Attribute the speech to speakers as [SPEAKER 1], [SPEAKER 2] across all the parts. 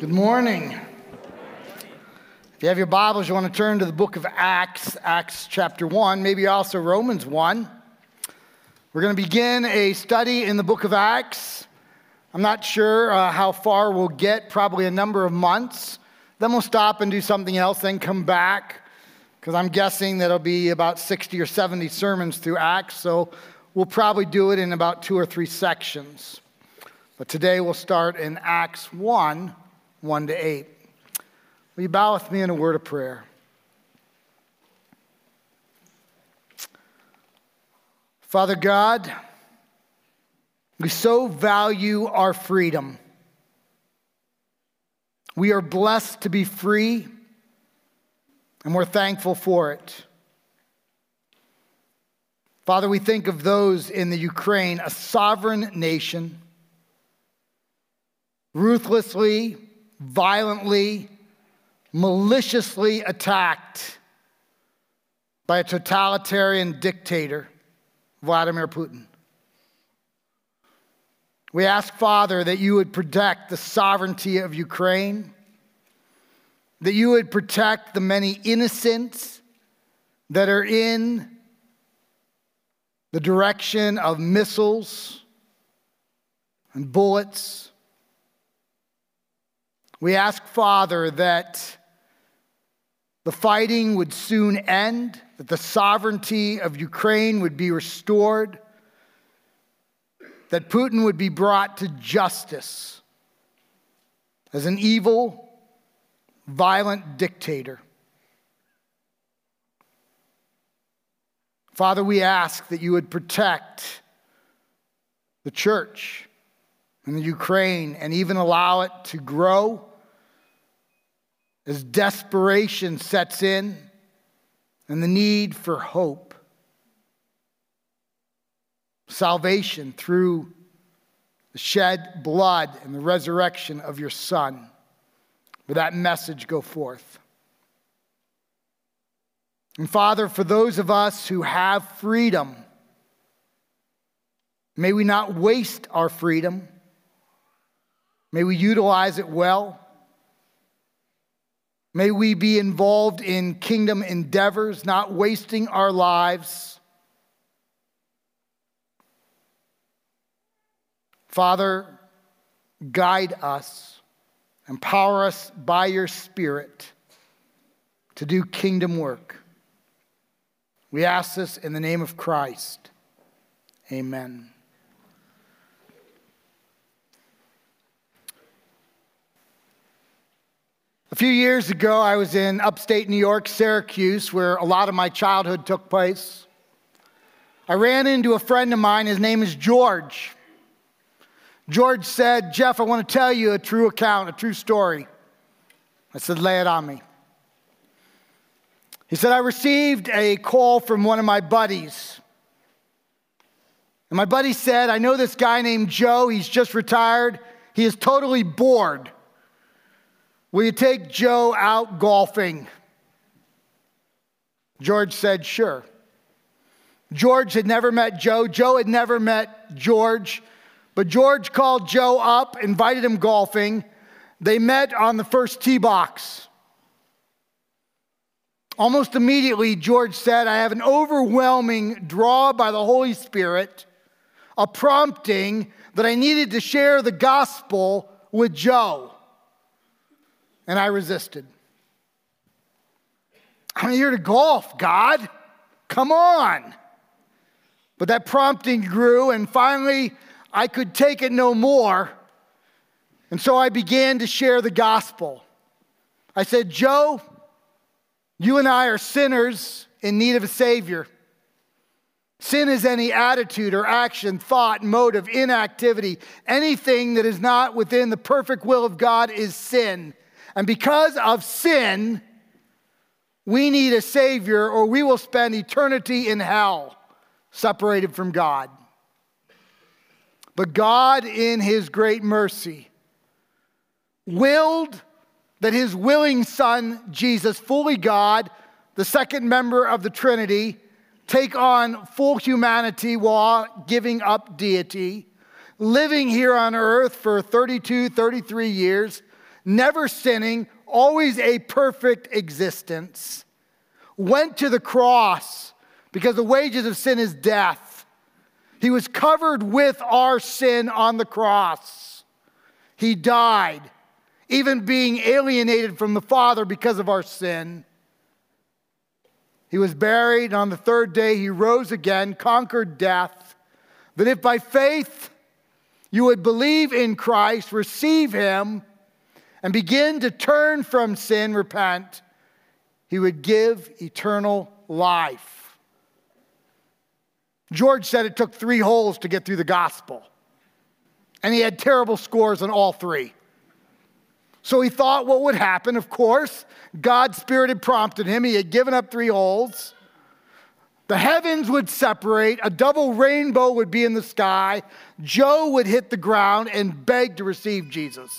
[SPEAKER 1] Good morning. If you have your Bibles, you want to turn to the book of Acts, Acts chapter 1, maybe also Romans 1. We're going to begin a study in the book of Acts. I'm not sure uh, how far we'll get, probably a number of months. Then we'll stop and do something else, then come back, because I'm guessing that'll be about 60 or 70 sermons through Acts, so we'll probably do it in about two or three sections. But today we'll start in Acts 1 1 to 8. Will you bow with me in a word of prayer? Father God, we so value our freedom. We are blessed to be free, and we're thankful for it. Father, we think of those in the Ukraine, a sovereign nation, ruthlessly violently, maliciously attacked by a totalitarian dictator, Vladimir Putin. We ask, Father, that you would protect the sovereignty of Ukraine, that you would protect the many innocents that are in the direction of missiles and bullets we ask, Father, that the fighting would soon end, that the sovereignty of Ukraine would be restored, that Putin would be brought to justice as an evil, violent dictator. Father, we ask that you would protect the church in the Ukraine and even allow it to grow as desperation sets in and the need for hope, salvation through the shed blood and the resurrection of your Son. May that message go forth. And Father, for those of us who have freedom, may we not waste our freedom. May we utilize it well. May we be involved in kingdom endeavors, not wasting our lives. Father, guide us, empower us by your Spirit to do kingdom work. We ask this in the name of Christ. Amen. A few years ago, I was in upstate New York, Syracuse, where a lot of my childhood took place. I ran into a friend of mine. His name is George. George said, Jeff, I want to tell you a true account, a true story. I said, lay it on me. He said, I received a call from one of my buddies. And my buddy said, I know this guy named Joe. He's just retired. He is totally bored. Will you take Joe out golfing? George said, Sure. George had never met Joe. Joe had never met George. But George called Joe up, invited him golfing. They met on the first tee box. Almost immediately, George said, I have an overwhelming draw by the Holy Spirit, a prompting that I needed to share the gospel with Joe and I resisted. I'm here to golf, God. Come on. But that prompting grew, and finally, I could take it no more. And so I began to share the gospel. I said, Joe, you and I are sinners in need of a Savior. Sin is any attitude or action, thought, motive, inactivity. Anything that is not within the perfect will of God is sin. And because of sin, we need a Savior or we will spend eternity in hell, separated from God. But God, in His great mercy, willed that His willing Son, Jesus, fully God, the second member of the Trinity, take on full humanity while giving up deity, living here on earth for 32, 33 years never sinning, always a perfect existence, went to the cross because the wages of sin is death. He was covered with our sin on the cross. He died, even being alienated from the Father because of our sin. He was buried, and on the third day he rose again, conquered death. That if by faith you would believe in Christ, receive him, and begin to turn from sin, repent, he would give eternal life. George said it took three holes to get through the gospel, and he had terrible scores on all three. So he thought what would happen, of course. God's Spirit had prompted him, he had given up three holes. The heavens would separate, a double rainbow would be in the sky. Joe would hit the ground and beg to receive Jesus.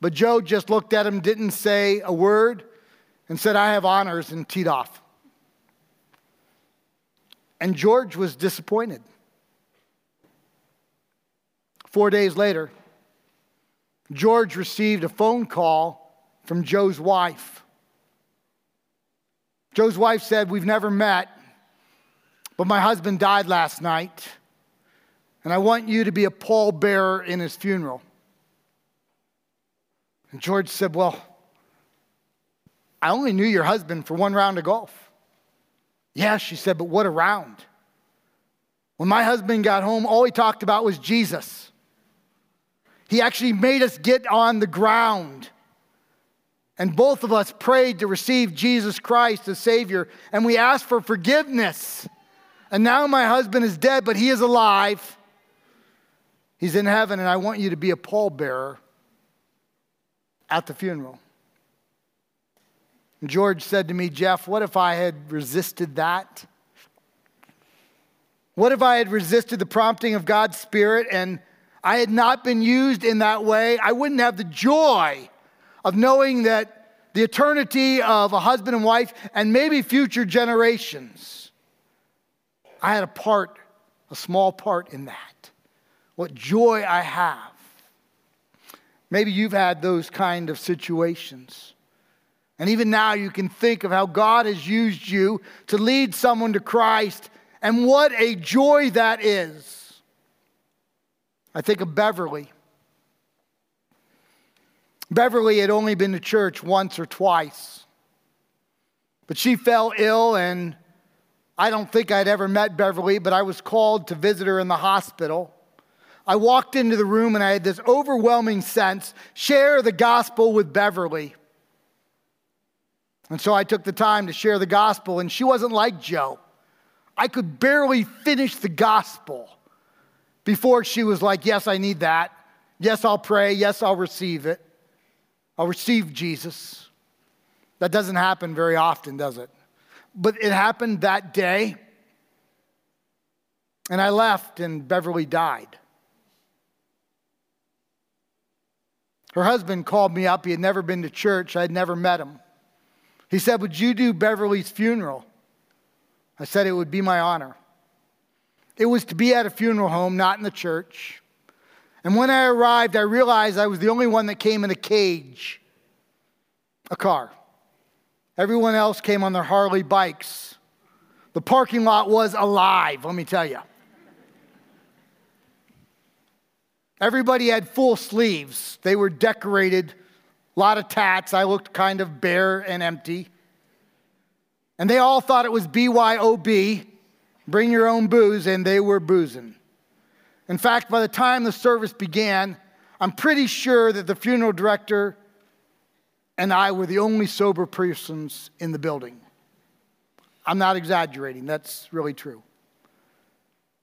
[SPEAKER 1] But Joe just looked at him, didn't say a word, and said, I have honors, and teed off. And George was disappointed. Four days later, George received a phone call from Joe's wife. Joe's wife said, We've never met, but my husband died last night, and I want you to be a pallbearer in his funeral. And George said, Well, I only knew your husband for one round of golf. Yeah, she said, but what a round. When my husband got home, all he talked about was Jesus. He actually made us get on the ground. And both of us prayed to receive Jesus Christ as Savior, and we asked for forgiveness. And now my husband is dead, but he is alive. He's in heaven, and I want you to be a pallbearer at the funeral. George said to me, Jeff, what if I had resisted that? What if I had resisted the prompting of God's Spirit and I had not been used in that way? I wouldn't have the joy of knowing that the eternity of a husband and wife and maybe future generations, I had a part, a small part in that. What joy I have Maybe you've had those kind of situations. And even now, you can think of how God has used you to lead someone to Christ, and what a joy that is. I think of Beverly. Beverly had only been to church once or twice, but she fell ill, and I don't think I'd ever met Beverly, but I was called to visit her in the hospital. I walked into the room and I had this overwhelming sense share the gospel with Beverly. And so I took the time to share the gospel, and she wasn't like Joe. I could barely finish the gospel before she was like, Yes, I need that. Yes, I'll pray. Yes, I'll receive it. I'll receive Jesus. That doesn't happen very often, does it? But it happened that day. And I left, and Beverly died. Her husband called me up. He had never been to church, I'd never met him. He said, Would you do Beverly's funeral? I said, It would be my honor. It was to be at a funeral home, not in the church. And when I arrived, I realized I was the only one that came in a cage, a car. Everyone else came on their Harley bikes. The parking lot was alive, let me tell you. Everybody had full sleeves. They were decorated, a lot of tats. I looked kind of bare and empty. And they all thought it was BYOB, bring your own booze, and they were boozing. In fact, by the time the service began, I'm pretty sure that the funeral director and I were the only sober persons in the building. I'm not exaggerating, that's really true.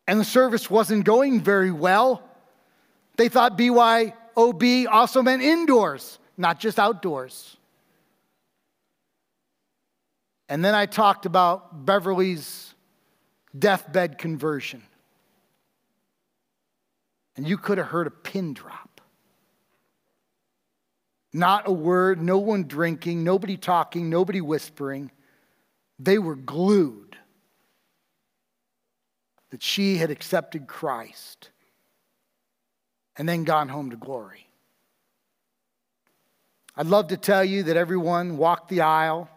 [SPEAKER 1] And the service wasn't going very well. They thought BYOB also meant indoors, not just outdoors. And then I talked about Beverly's deathbed conversion. And you could have heard a pin drop. Not a word, no one drinking, nobody talking, nobody whispering. They were glued that she had accepted Christ and then gone home to glory. I'd love to tell you that everyone walked the aisle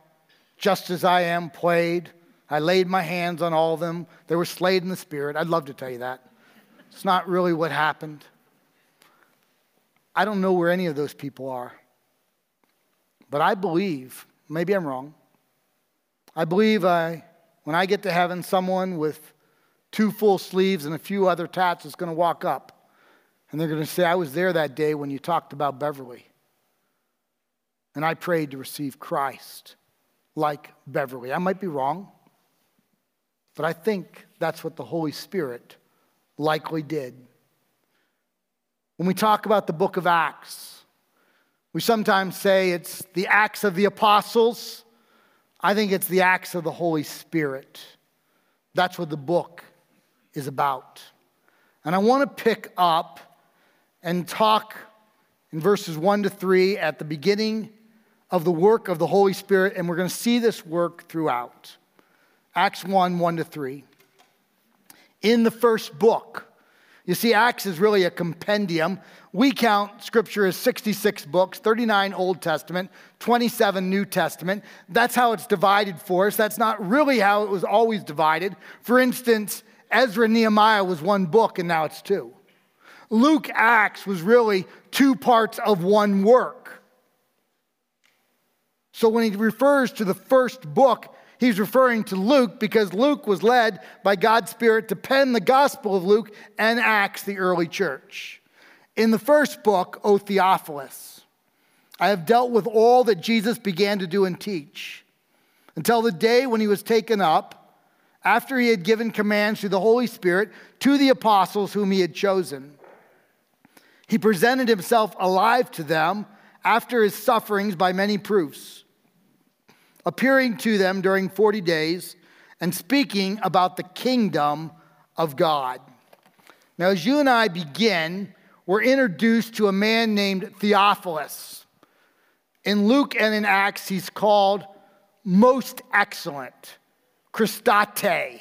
[SPEAKER 1] just as I am, played. I laid my hands on all of them. They were slayed in the spirit. I'd love to tell you that. It's not really what happened. I don't know where any of those people are. But I believe, maybe I'm wrong, I believe I, when I get to heaven, someone with two full sleeves and a few other tats is going to walk up. And they're going to say, I was there that day when you talked about Beverly. And I prayed to receive Christ like Beverly. I might be wrong, but I think that's what the Holy Spirit likely did. When we talk about the book of Acts, we sometimes say it's the Acts of the Apostles. I think it's the Acts of the Holy Spirit. That's what the book is about. And I want to pick up and talk in verses 1 to 3 at the beginning of the work of the Holy Spirit, and we're going to see this work throughout. Acts 1 1 to 3. In the first book, you see, Acts is really a compendium. We count scripture as 66 books, 39 Old Testament, 27 New Testament. That's how it's divided for us. That's not really how it was always divided. For instance, Ezra Nehemiah was one book, and now it's two. Luke Acts was really two parts of one work. So when he refers to the first book, he's referring to Luke because Luke was led by God's Spirit to pen the Gospel of Luke and Acts, the early church. In the first book, O Theophilus, I have dealt with all that Jesus began to do and teach until the day when he was taken up, after he had given commands through the Holy Spirit to the apostles whom he had chosen. He presented himself alive to them after his sufferings by many proofs appearing to them during 40 days and speaking about the kingdom of God. Now, as you and I begin, we're introduced to a man named Theophilus. In Luke and in Acts, he's called most excellent, kratiste.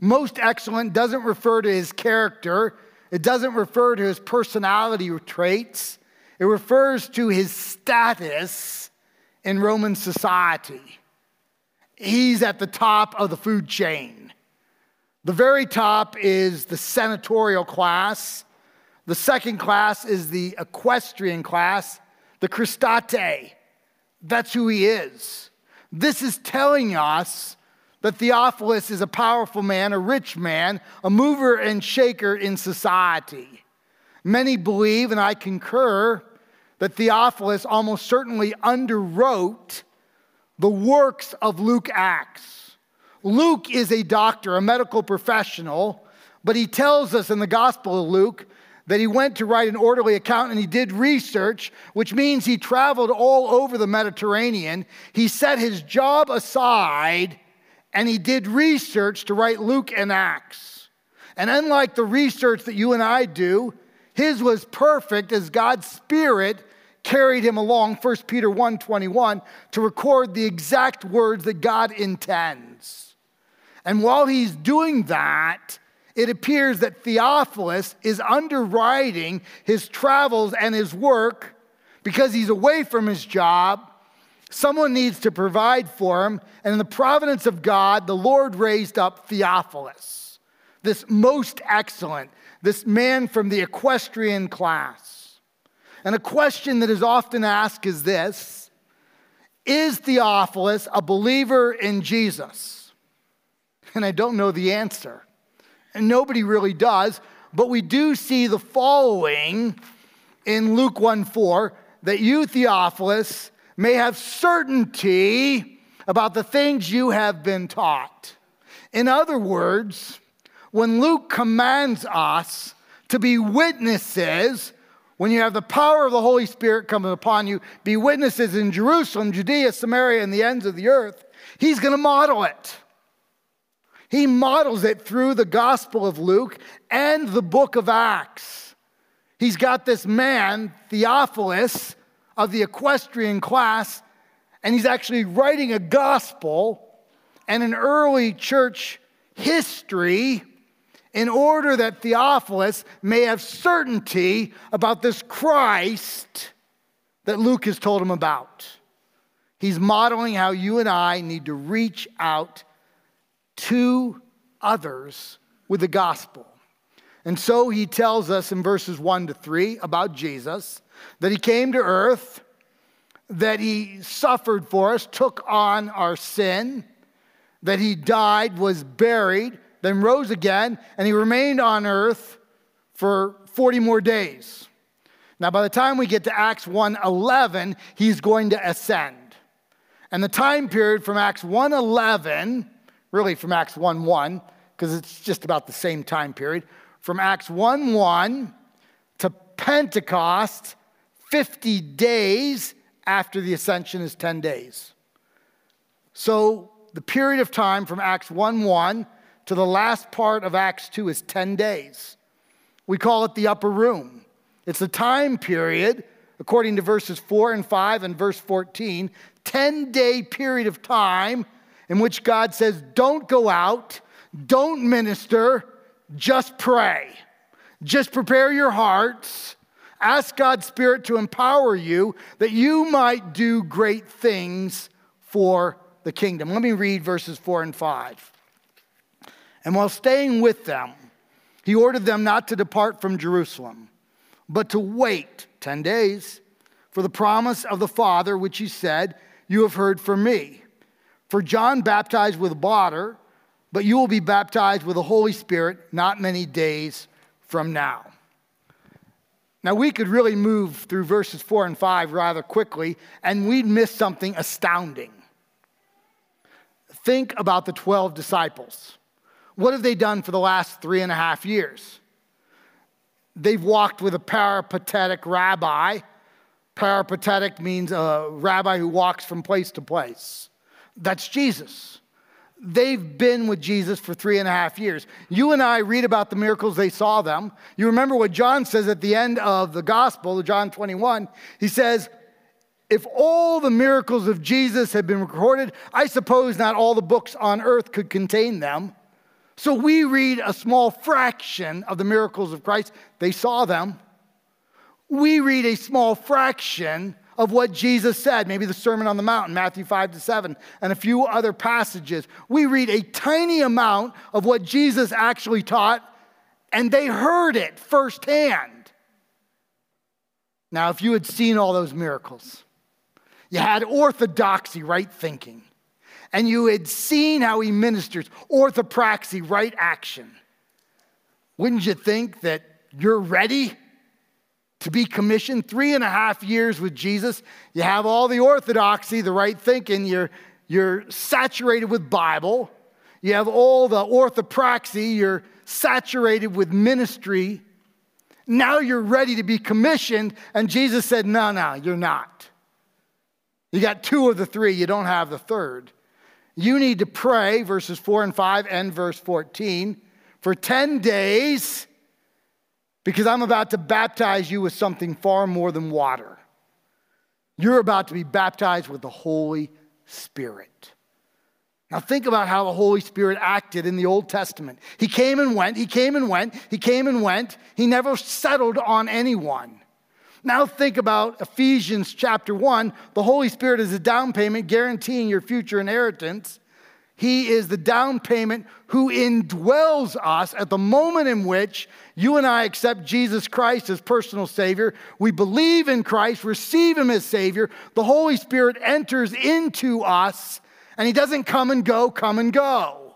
[SPEAKER 1] Most excellent doesn't refer to his character, it doesn't refer to his personality traits, it refers to his status in Roman society. He's at the top of the food chain. The very top is the senatorial class. The second class is the equestrian class, the kratiste. That's who he is. This is telling us that Theophilus is a powerful man, a rich man, a mover and shaker in society. Many believe, and I concur, that Theophilus almost certainly underwrote the works of Luke Acts. Luke is a doctor, a medical professional, but he tells us in the Gospel of Luke that he went to write an orderly account and he did research, which means he traveled all over the Mediterranean. He set his job aside and he did research to write Luke and Acts. And unlike the research that you and I do, his was perfect as God's Spirit carried him along 1 peter 1.21 to record the exact words that god intends and while he's doing that it appears that theophilus is underwriting his travels and his work because he's away from his job someone needs to provide for him and in the providence of god the lord raised up theophilus this most excellent this man from the equestrian class and a question that is often asked is this Is Theophilus a believer in Jesus? And I don't know the answer. And nobody really does, but we do see the following in Luke 1 4 that you, Theophilus, may have certainty about the things you have been taught. In other words, when Luke commands us to be witnesses when you have the power of the Holy Spirit coming upon you, be witnesses in Jerusalem, Judea, Samaria, and the ends of the earth, he's going to model it. He models it through the Gospel of Luke and the book of Acts. He's got this man, Theophilus, of the equestrian class, and he's actually writing a gospel and an early church history in order that Theophilus may have certainty about this Christ that Luke has told him about. He's modeling how you and I need to reach out to others with the gospel. And so he tells us in verses 1 to 3 about Jesus that he came to earth, that he suffered for us, took on our sin, that he died, was buried, then rose again, and he remained on earth for 40 more days. Now, by the time we get to Acts 1:11, he's going to ascend. And the time period from Acts 1:11, really from Acts 1:1, because it's just about the same time period, from Acts 1:1 to Pentecost, 50 days after the ascension is 10 days. So the period of time from Acts 1 1 to the last part of Acts 2 is 10 days. We call it the upper room. It's a time period, according to verses 4 and 5 and verse 14, 10 day period of time in which God says, Don't go out, don't minister, just pray. Just prepare your hearts. Ask God's Spirit to empower you that you might do great things for the kingdom. Let me read verses 4 and 5. And while staying with them, he ordered them not to depart from Jerusalem, but to wait 10 days for the promise of the Father, which he said, You have heard from me. For John baptized with water, but you will be baptized with the Holy Spirit not many days from now. Now, we could really move through verses 4 and 5 rather quickly, and we'd miss something astounding. Think about the 12 disciples. What have they done for the last three and a half years? They've walked with a peripatetic rabbi. Peripatetic means a rabbi who walks from place to place. That's Jesus. They've been with Jesus for three and a half years. You and I read about the miracles they saw them. You remember what John says at the end of the gospel, John 21. He says, if all the miracles of Jesus had been recorded, I suppose not all the books on earth could contain them. So we read a small fraction of the miracles of Christ. They saw them. We read a small fraction of what Jesus said, maybe the Sermon on the Mount, Matthew 5 to 7, and a few other passages. We read a tiny amount of what Jesus actually taught, and they heard it firsthand. Now, if you had seen all those miracles, you had orthodoxy, right thinking. And you had seen how he ministers, orthopraxy, right action. Wouldn't you think that you're ready to be commissioned? Three and a half years with Jesus. You have all the orthodoxy, the right thinking. You're, you're saturated with Bible. You have all the orthopraxy. You're saturated with ministry. Now you're ready to be commissioned. And Jesus said, No, no, you're not. You got two of the three, you don't have the third. You need to pray, verses 4 and 5 and verse 14, for 10 days, because I'm about to baptize you with something far more than water. You're about to be baptized with the Holy Spirit. Now, think about how the Holy Spirit acted in the Old Testament. He came and went, he came and went, he came and went. He never settled on anyone. Now think about Ephesians chapter 1. The Holy Spirit is a down payment guaranteeing your future inheritance. He is the down payment who indwells us at the moment in which you and I accept Jesus Christ as personal Savior. We believe in Christ, receive Him as Savior. The Holy Spirit enters into us, and He doesn't come and go, come and go.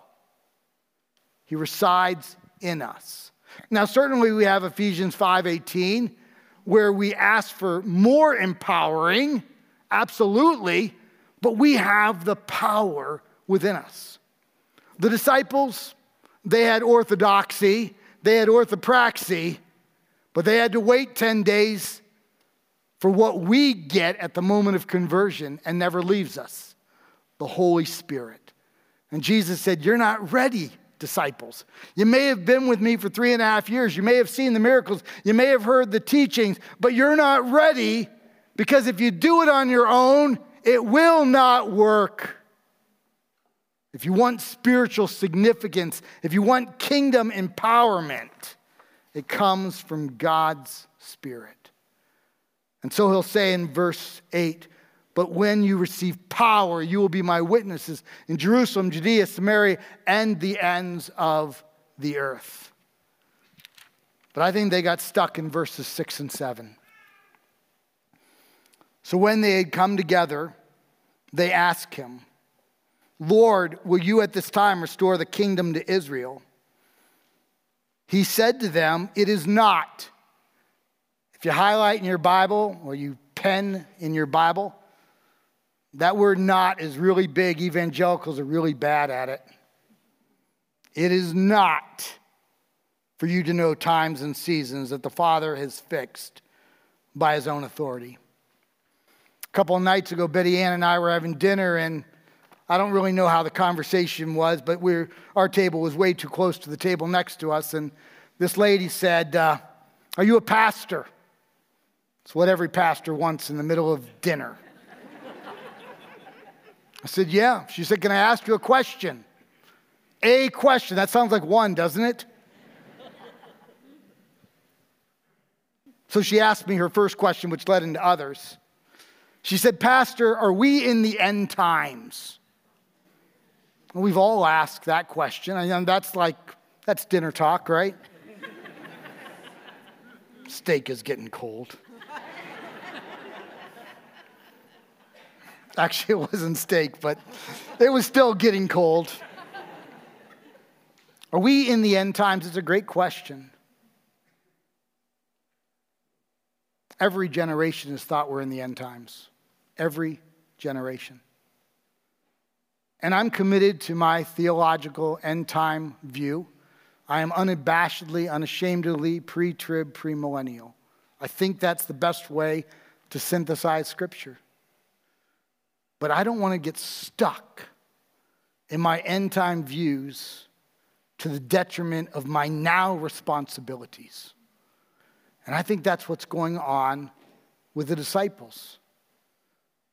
[SPEAKER 1] He resides in us. Now, certainly we have Ephesians 5:18 where we ask for more empowering, absolutely, but we have the power within us. The disciples, they had orthodoxy, they had orthopraxy, but they had to wait 10 days for what we get at the moment of conversion and never leaves us the Holy Spirit. And Jesus said, You're not ready disciples. You may have been with me for three and a half years. You may have seen the miracles. You may have heard the teachings, but you're not ready because if you do it on your own, it will not work. If you want spiritual significance, if you want kingdom empowerment, it comes from God's Spirit. And so he'll say in verse 8, but when you receive power, you will be my witnesses in Jerusalem, Judea, Samaria, and the ends of the earth. But I think they got stuck in verses 6 and 7. So when they had come together, they asked him, Lord, will you at this time restore the kingdom to Israel? He said to them, It is not. If you highlight in your Bible or you pen in your Bible, that word not is really big. Evangelicals are really bad at it. It is not for you to know times and seasons that the Father has fixed by his own authority. A couple of nights ago, Betty Ann and I were having dinner, and I don't really know how the conversation was, but we our table was way too close to the table next to us. And this lady said, uh, Are you a pastor? It's what every pastor wants in the middle of dinner. I said, Yeah. She said, Can I ask you a question? A question. That sounds like one, doesn't it? so she asked me her first question, which led into others. She said, Pastor, are we in the end times? We've all asked that question. Mean, that's like, that's dinner talk, right? Steak is getting cold. Actually, it wasn't steak, but it was still getting cold. Are we in the end times? It's a great question. Every generation has thought we're in the end times. Every generation. And I'm committed to my theological end time view. I am unabashedly, unashamedly pre trib, premillennial. I think that's the best way to synthesize Scripture. But I don't want to get stuck in my end time views to the detriment of my now responsibilities. And I think that's what's going on with the disciples.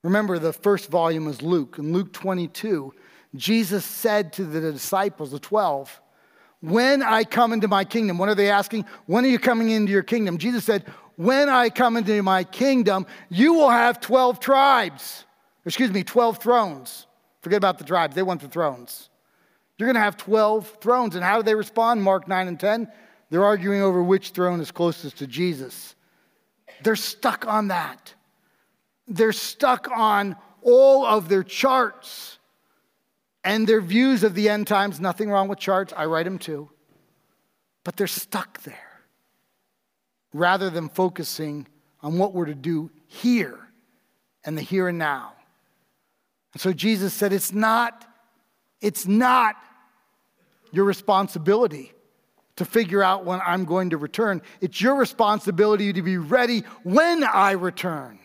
[SPEAKER 1] Remember, the first volume is Luke. In Luke 22, Jesus said to the disciples, the 12, When I come into my kingdom, what are they asking? When are you coming into your kingdom? Jesus said, When I come into my kingdom, you will have 12 tribes. Excuse me, 12 thrones. Forget about the tribes, they want the thrones. You're going to have 12 thrones. And how do they respond? Mark 9 and 10. They're arguing over which throne is closest to Jesus. They're stuck on that. They're stuck on all of their charts and their views of the end times. Nothing wrong with charts, I write them too. But they're stuck there rather than focusing on what we're to do here and the here and now. And so Jesus said, It's not, it's not your responsibility to figure out when I'm going to return. It's your responsibility to be ready when I return.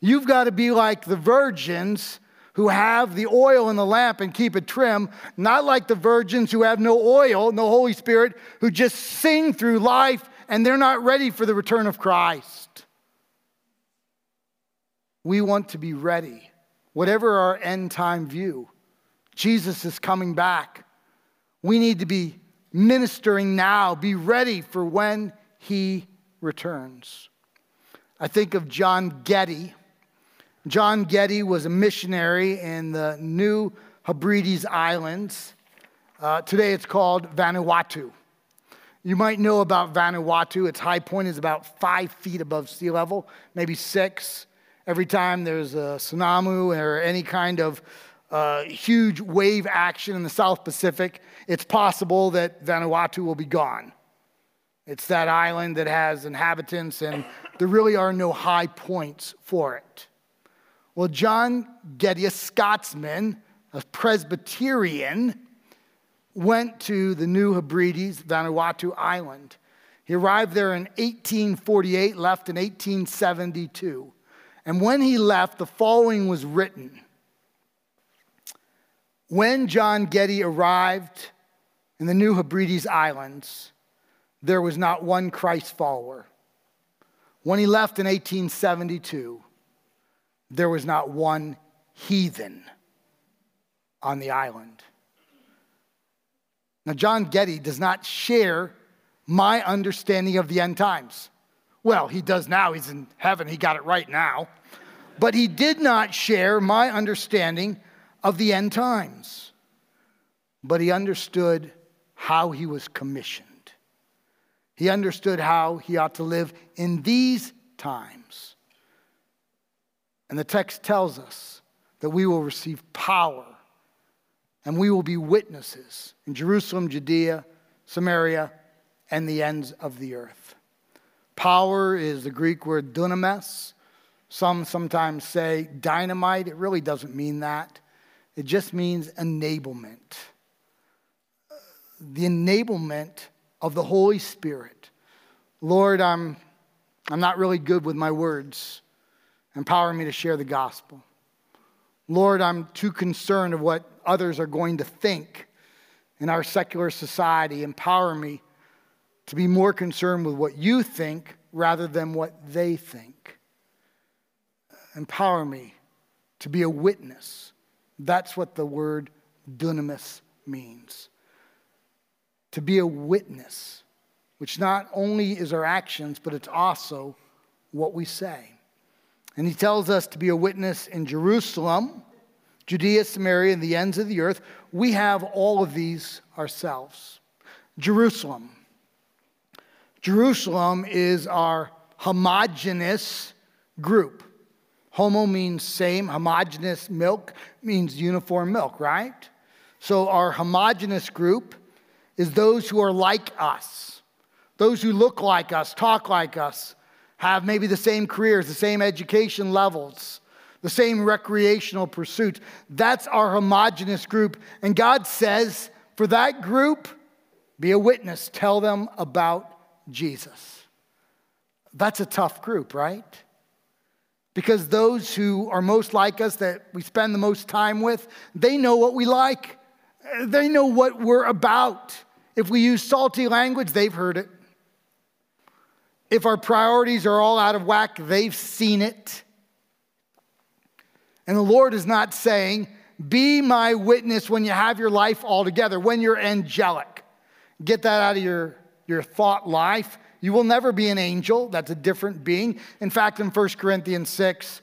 [SPEAKER 1] You've got to be like the virgins who have the oil in the lamp and keep it trim, not like the virgins who have no oil, no Holy Spirit, who just sing through life and they're not ready for the return of Christ. We want to be ready, whatever our end time view. Jesus is coming back. We need to be ministering now, be ready for when he returns. I think of John Geddie John Geddie was a missionary in the New Hebrides Islands. Uh, today it's called Vanuatu. You might know about Vanuatu. Its high point is about five feet above sea level, maybe six. Every time there's a tsunami or any kind of uh, huge wave action in the South Pacific, it's possible that Vanuatu will be gone. It's that island that has inhabitants, and there really are no high points for it. Well, John Geddie, a Scotsman, a Presbyterian, went to the New Hebrides, Vanuatu Island. He arrived there in 1848, left in 1872. And when he left, the following was written When John Geddie arrived in the New Hebrides Islands, there was not one Christ follower. When he left in 1872, there was not one heathen on the island. Now, John Geddie does not share my understanding of the end times. Well, he does now. He's in heaven. He got it right now. But he did not share my understanding of the end times. But he understood how he was commissioned. He understood how he ought to live in these times. And the text tells us that we will receive power and we will be witnesses in Jerusalem, Judea, Samaria, and the ends of the earth. Power is the Greek word dunamis. Some sometimes say dynamite. It really doesn't mean that, it just means enablement. The enablement of the Holy Spirit. Lord, I'm, I'm not really good with my words. Empower me to share the gospel. Lord, I'm too concerned of what others are going to think in our secular society. Empower me to be more concerned with what you think rather than what they think. Empower me to be a witness. That's what the word dunamis means. To be a witness, which not only is our actions, but it's also what we say. And he tells us to be a witness in Jerusalem, Judea, Samaria, and the ends of the earth. We have all of these ourselves. Jerusalem. Jerusalem is our homogenous group. Homo means same, homogenous milk means uniform milk, right? So our homogenous group is those who are like us, those who look like us, talk like us, have maybe the same careers, the same education levels, the same recreational pursuits. That's our homogenous group. And God says, for that group, be a witness, tell them about Jesus. That's a tough group, right? Because those who are most like us, that we spend the most time with, they know what we like. They know what we're about. If we use salty language, they've heard it. If our priorities are all out of whack, they've seen it. And the Lord is not saying, Be my witness when you have your life all together, when you're angelic. Get that out of your, your thought life. You will never be an angel. That's a different being. In fact, in 1 Corinthians 6,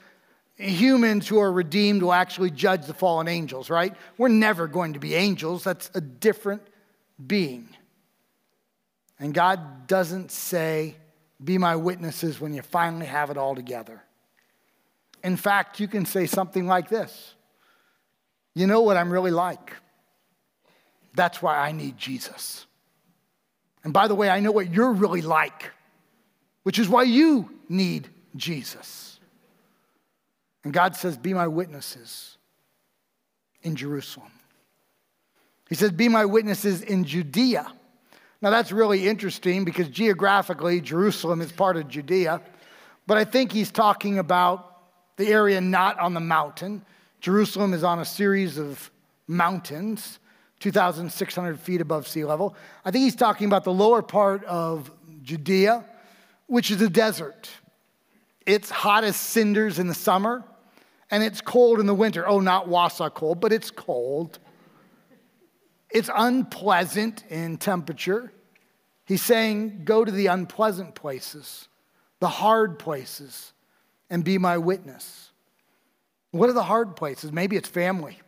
[SPEAKER 1] humans who are redeemed will actually judge the fallen angels, right? We're never going to be angels. That's a different being. And God doesn't say, be my witnesses when you finally have it all together. In fact, you can say something like this You know what I'm really like? That's why I need Jesus. And by the way, I know what you're really like, which is why you need Jesus. And God says, Be my witnesses in Jerusalem. He says, Be my witnesses in Judea now, that's really interesting because geographically, Jerusalem is part of Judea, but I think he's talking about the area not on the mountain. Jerusalem is on a series of mountains, 2,600 feet above sea level. I think he's talking about the lower part of Judea, which is a desert. It's hot as cinders in the summer, and it's cold in the winter. Oh, not Wausau cold, but it's cold. It's unpleasant in temperature. He's saying, Go to the unpleasant places, the hard places, and be my witness. What are the hard places? Maybe it's family.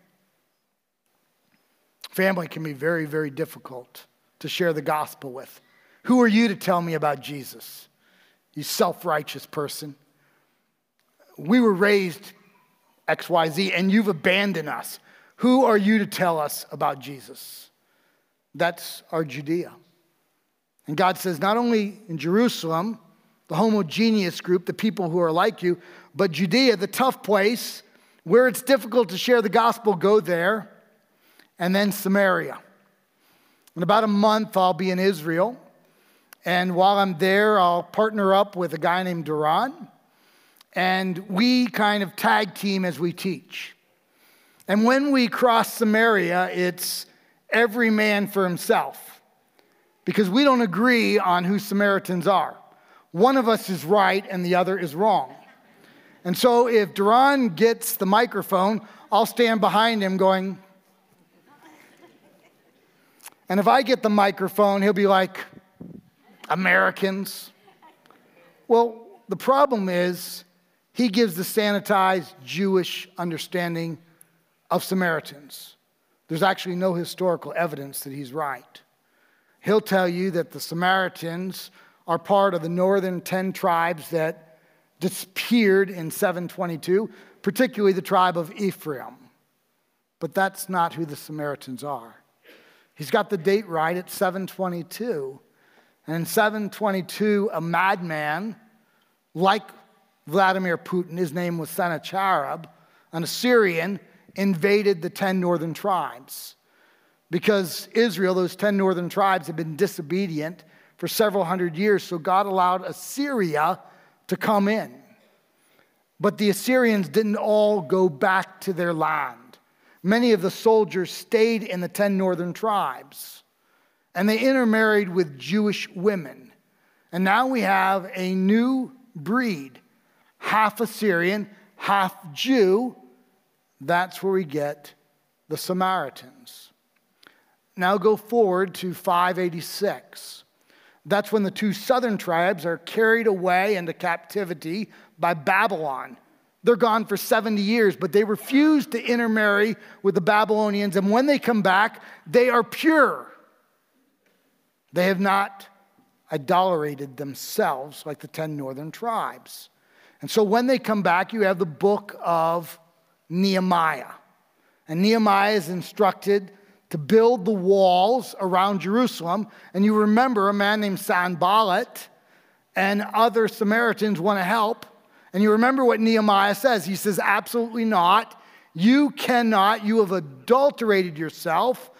[SPEAKER 1] Family can be very, very difficult to share the gospel with. Who are you to tell me about Jesus? You self righteous person. We were raised XYZ and you've abandoned us. Who are you to tell us about Jesus? That's our Judea. And God says, not only in Jerusalem, the homogeneous group, the people who are like you, but Judea, the tough place where it's difficult to share the gospel, go there. And then Samaria. In about a month, I'll be in Israel. And while I'm there, I'll partner up with a guy named Duran. And we kind of tag team as we teach. And when we cross Samaria, it's every man for himself because we don't agree on who Samaritans are. One of us is right and the other is wrong. And so if Duran gets the microphone, I'll stand behind him going, and if I get the microphone, he'll be like, Americans, Well, the problem is he gives the sanitized Jewish understanding of Samaritans. There's actually no historical evidence that he's right. He'll tell you that the Samaritans are part of the northern 10 tribes that disappeared in 722, particularly the tribe of Ephraim. But that's not who the Samaritans are. He's got the date right at 722. And in 722, a madman like Vladimir Putin, his name was Sennacherib, an Assyrian, invaded the 10 northern tribes. Because Israel, those 10 northern tribes, had been disobedient for several hundred years, so God allowed Assyria to come in. But the Assyrians didn't all go back to their land. Many of the soldiers stayed in the 10 northern tribes, and they intermarried with Jewish women. And now we have a new breed half Assyrian, half Jew. That's where we get the Samaritans. Now go forward to 586. That's when the two southern tribes are carried away into captivity by Babylon. They're gone for 70 years, but they refuse to intermarry with the Babylonians. And when they come back, they are pure. They have not idolatrated themselves like the 10 northern tribes. And so when they come back, you have the book of Nehemiah. And Nehemiah is instructed to build the walls around Jerusalem. And you remember a man named Sanballat and other Samaritans want to help. And you remember what Nehemiah says. He says, Absolutely not. You cannot. You have adulterated yourself.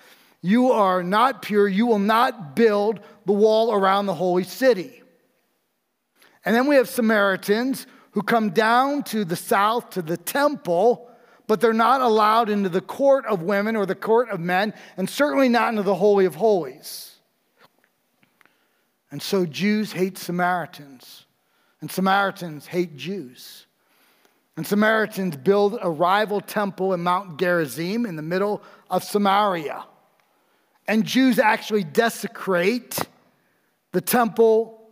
[SPEAKER 1] You are not pure. You will not build the wall around the holy city. And then we have Samaritans who come down to the south to the temple, but they're not allowed into the court of women or the court of men, and certainly not into the Holy of Holies. And so Jews hate Samaritans. And Samaritans hate Jews. And Samaritans build a rival temple in Mount Gerizim in the middle of Samaria. And Jews actually desecrate the temple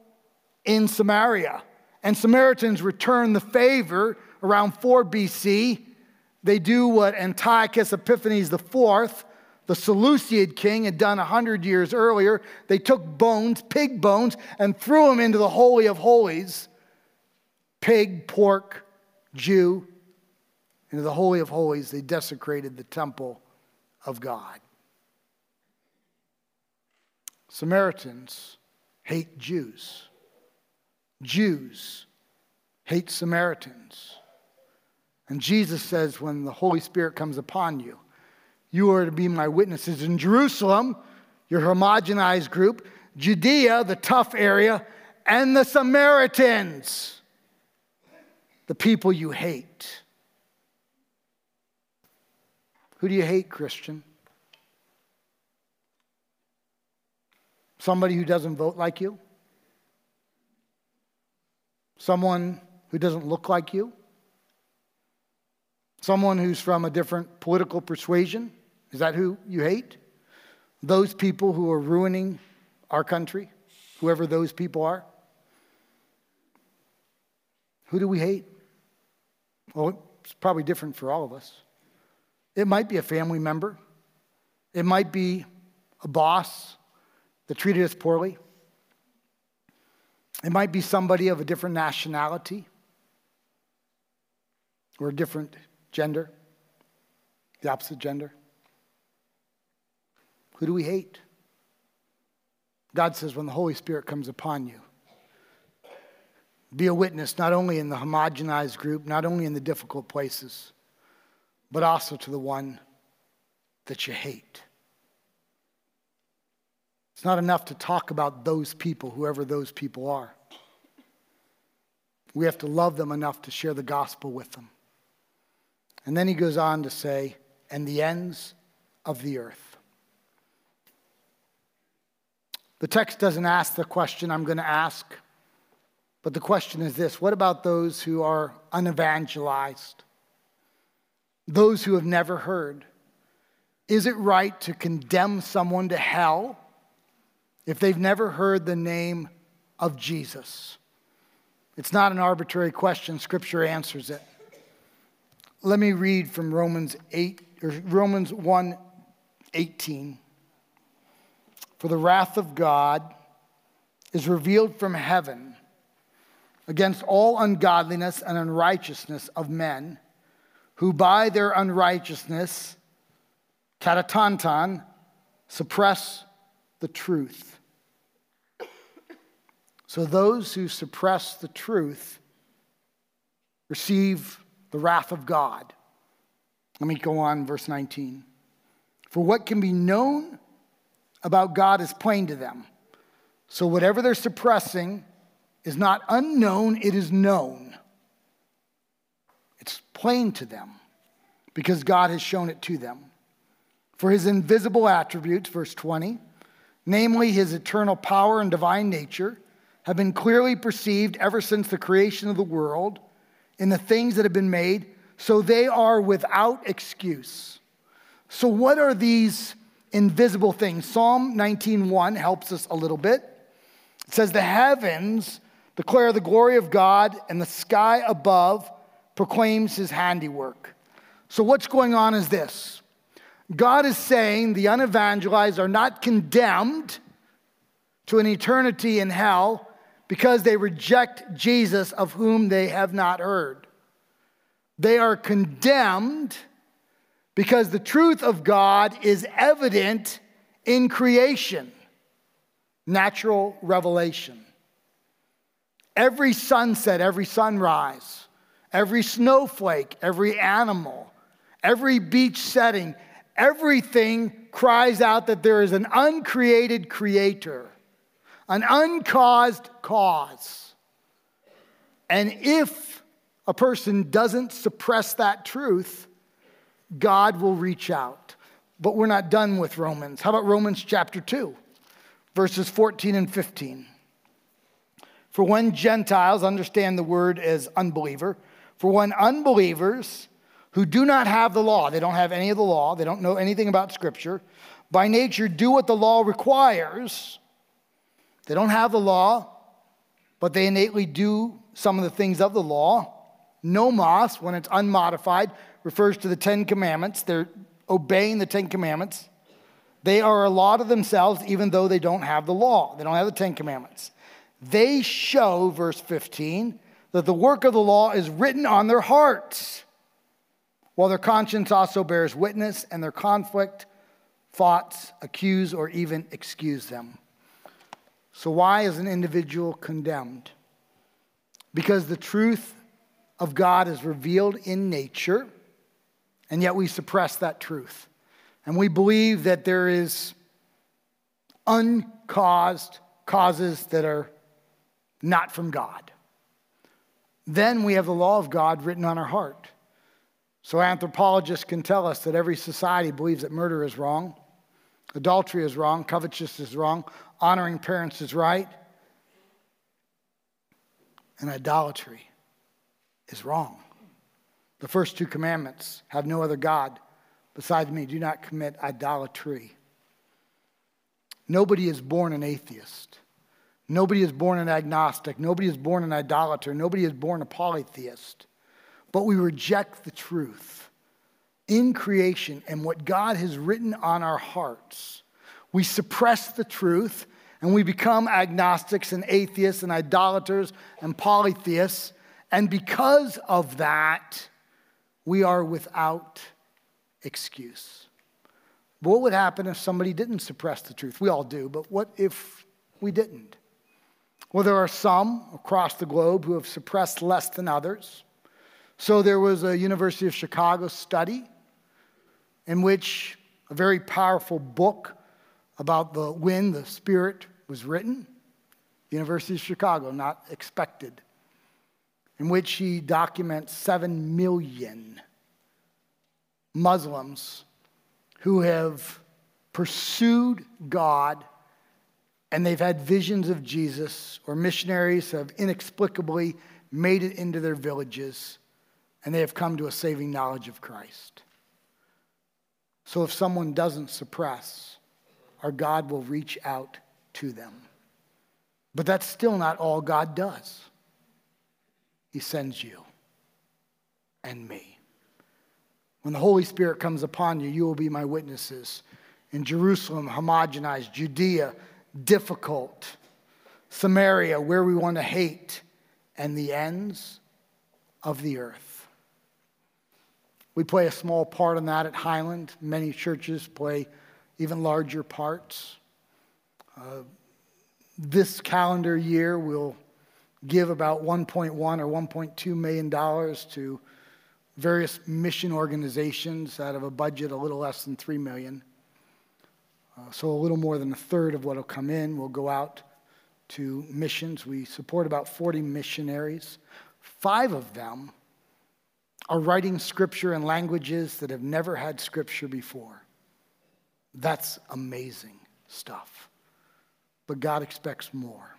[SPEAKER 1] in Samaria. And Samaritans return the favor around 4 BC. They do what Antiochus Epiphanes IV, the Seleucid king, had done 100 years earlier. They took bones, pig bones, and threw them into the Holy of Holies pig, pork, Jew, into the Holy of Holies, they desecrated the temple of God. Samaritans hate Jews. Jews hate Samaritans. And Jesus says, when the Holy Spirit comes upon you, you are to be my witnesses in Jerusalem, your homogenized group, Judea, the tough area, and the Samaritans the people you hate. Who do you hate, Christian? Somebody who doesn't vote like you? Someone who doesn't look like you? Someone who's from a different political persuasion? Is that who you hate? Those people who are ruining our country, whoever those people are? Who do we hate? Well, it's probably different for all of us. It might be a family member, it might be a boss that treated us poorly, it might be somebody of a different nationality or a different gender, the opposite gender. Who do we hate? God says, when the Holy Spirit comes upon you, be a witness not only in the homogenized group, not only in the difficult places, but also to the one that you hate. It's not enough to talk about those people, whoever those people are. We have to love them enough to share the gospel with them. And then he goes on to say, and the ends of the earth. The text doesn't ask the question I'm going to ask. But the question is this what about those who are unevangelized? Those who have never heard? Is it right to condemn someone to hell if they've never heard the name of Jesus? It's not an arbitrary question, Scripture answers it. Let me read from Romans 8 or Romans 1 18. For the wrath of God is revealed from heaven against all ungodliness and unrighteousness of men who by their unrighteousness, katatantan, suppress the truth. So those who suppress the truth receive the wrath of God. Let me go on, verse 19. For what can be known about God is plain to them. So whatever they're suppressing is not unknown, it is known. It's plain to them because God has shown it to them. For his invisible attributes, verse 20, namely his eternal power and divine nature, have been clearly perceived ever since the creation of the world in the things that have been made, so they are without excuse. So, what are these invisible things? Psalm 19:1 helps us a little bit. It says, The heavens declare the glory of God, and the sky above proclaims his handiwork. So, what's going on is this God is saying the unevangelized are not condemned to an eternity in hell because they reject Jesus of whom they have not heard. They are condemned because the truth of God is evident in creation, natural revelation. Every sunset, every sunrise, every snowflake, every animal, every beach setting, everything cries out that there is an uncreated creator, an uncaused cause. And if a person doesn't suppress that truth, God will reach out. But we're not done with Romans. How about Romans chapter 2, verses 14 and 15? For when Gentiles understand the word as unbeliever, for when unbelievers who do not have the law, they don't have any of the law, they don't know anything about Scripture, by nature do what the law requires, they don't have the law, but they innately do some of the things of the law. Nomos, when it's unmodified, refers to the Ten Commandments. They're obeying the Ten Commandments. They are a law to themselves, even though they don't have the law. They don't have the Ten Commandments. They show, verse 15, that the work of the law is written on their hearts, while their conscience also bears witness, and their conflict thoughts accuse or even excuse them. So, why is an individual condemned? Because the truth of God is revealed in nature, and yet we suppress that truth. And we believe that there is uncaused causes that are not from God. Then we have the law of God written on our heart. So anthropologists can tell us that every society believes that murder is wrong, adultery is wrong, covetousness is wrong, honoring parents is right, and idolatry is wrong. The first two commandments have no other God besides me. Do not commit idolatry. Nobody is born an atheist. Nobody is born an agnostic. Nobody is born an idolater. Nobody is born a polytheist. But we reject the truth in creation and what God has written on our hearts we suppress the truth and we become agnostics and atheists and idolaters and polytheists. And because of that, we are without excuse. what would happen if somebody didn't suppress the truth? We all do, but what if we didn't? Well, there are some across the globe who have suppressed less than others. So there was a University of Chicago study in which a very powerful book about the when the Spirit was written, University of Chicago, not expected, in which he documents 7 million Muslims who have pursued God and they've had visions of Jesus, or missionaries have inexplicably made it into their villages and they have come to a saving knowledge of Christ. So if someone doesn't suppress, our God will reach out to them. But that's still not all God does. he sends you and me. When the Holy Spirit comes upon you, you will be my witnesses. In Jerusalem, homogenized, Judea, difficult, Samaria, where we want to hate, and the ends of the earth. We play a small part in that at Highland. Many churches play even larger parts. Uh, this calendar year, we'll give about 1.1 or 1.2 million dollars to various mission organizations out of a budget a little less than 3 million. Uh, so a little more than a third of what will come in will go out to missions. We support about 40 missionaries. Five of them are writing scripture in languages that have never had scripture before. That's amazing stuff. But God expects more.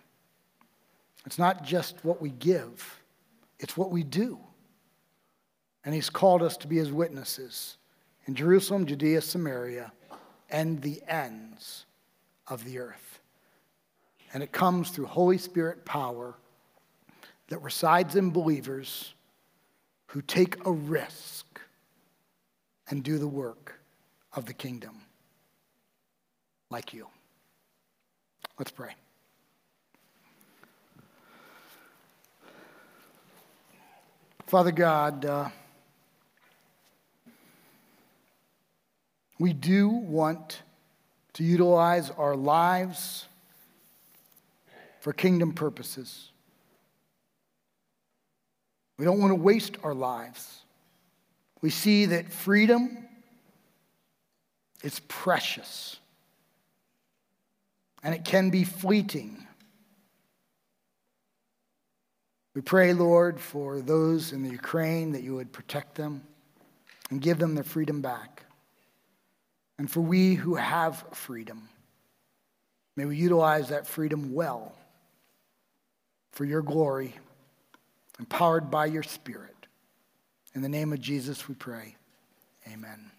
[SPEAKER 1] It's not just what we give, it's what we do. And He's called us to be His witnesses in Jerusalem, Judea, Samaria, and the ends of the earth. And it comes through Holy Spirit power that resides in believers who take a risk and do the work of the kingdom, like you. Let's pray. Father God, uh, we do want to utilize our lives for kingdom purposes. We don't want to waste our lives. We see that freedom is precious and it can be fleeting. We pray, Lord, for those in the Ukraine that you would protect them and give them their freedom back. And for we who have freedom, may we utilize that freedom well for your glory, empowered by your Spirit. In the name of Jesus, we pray. Amen.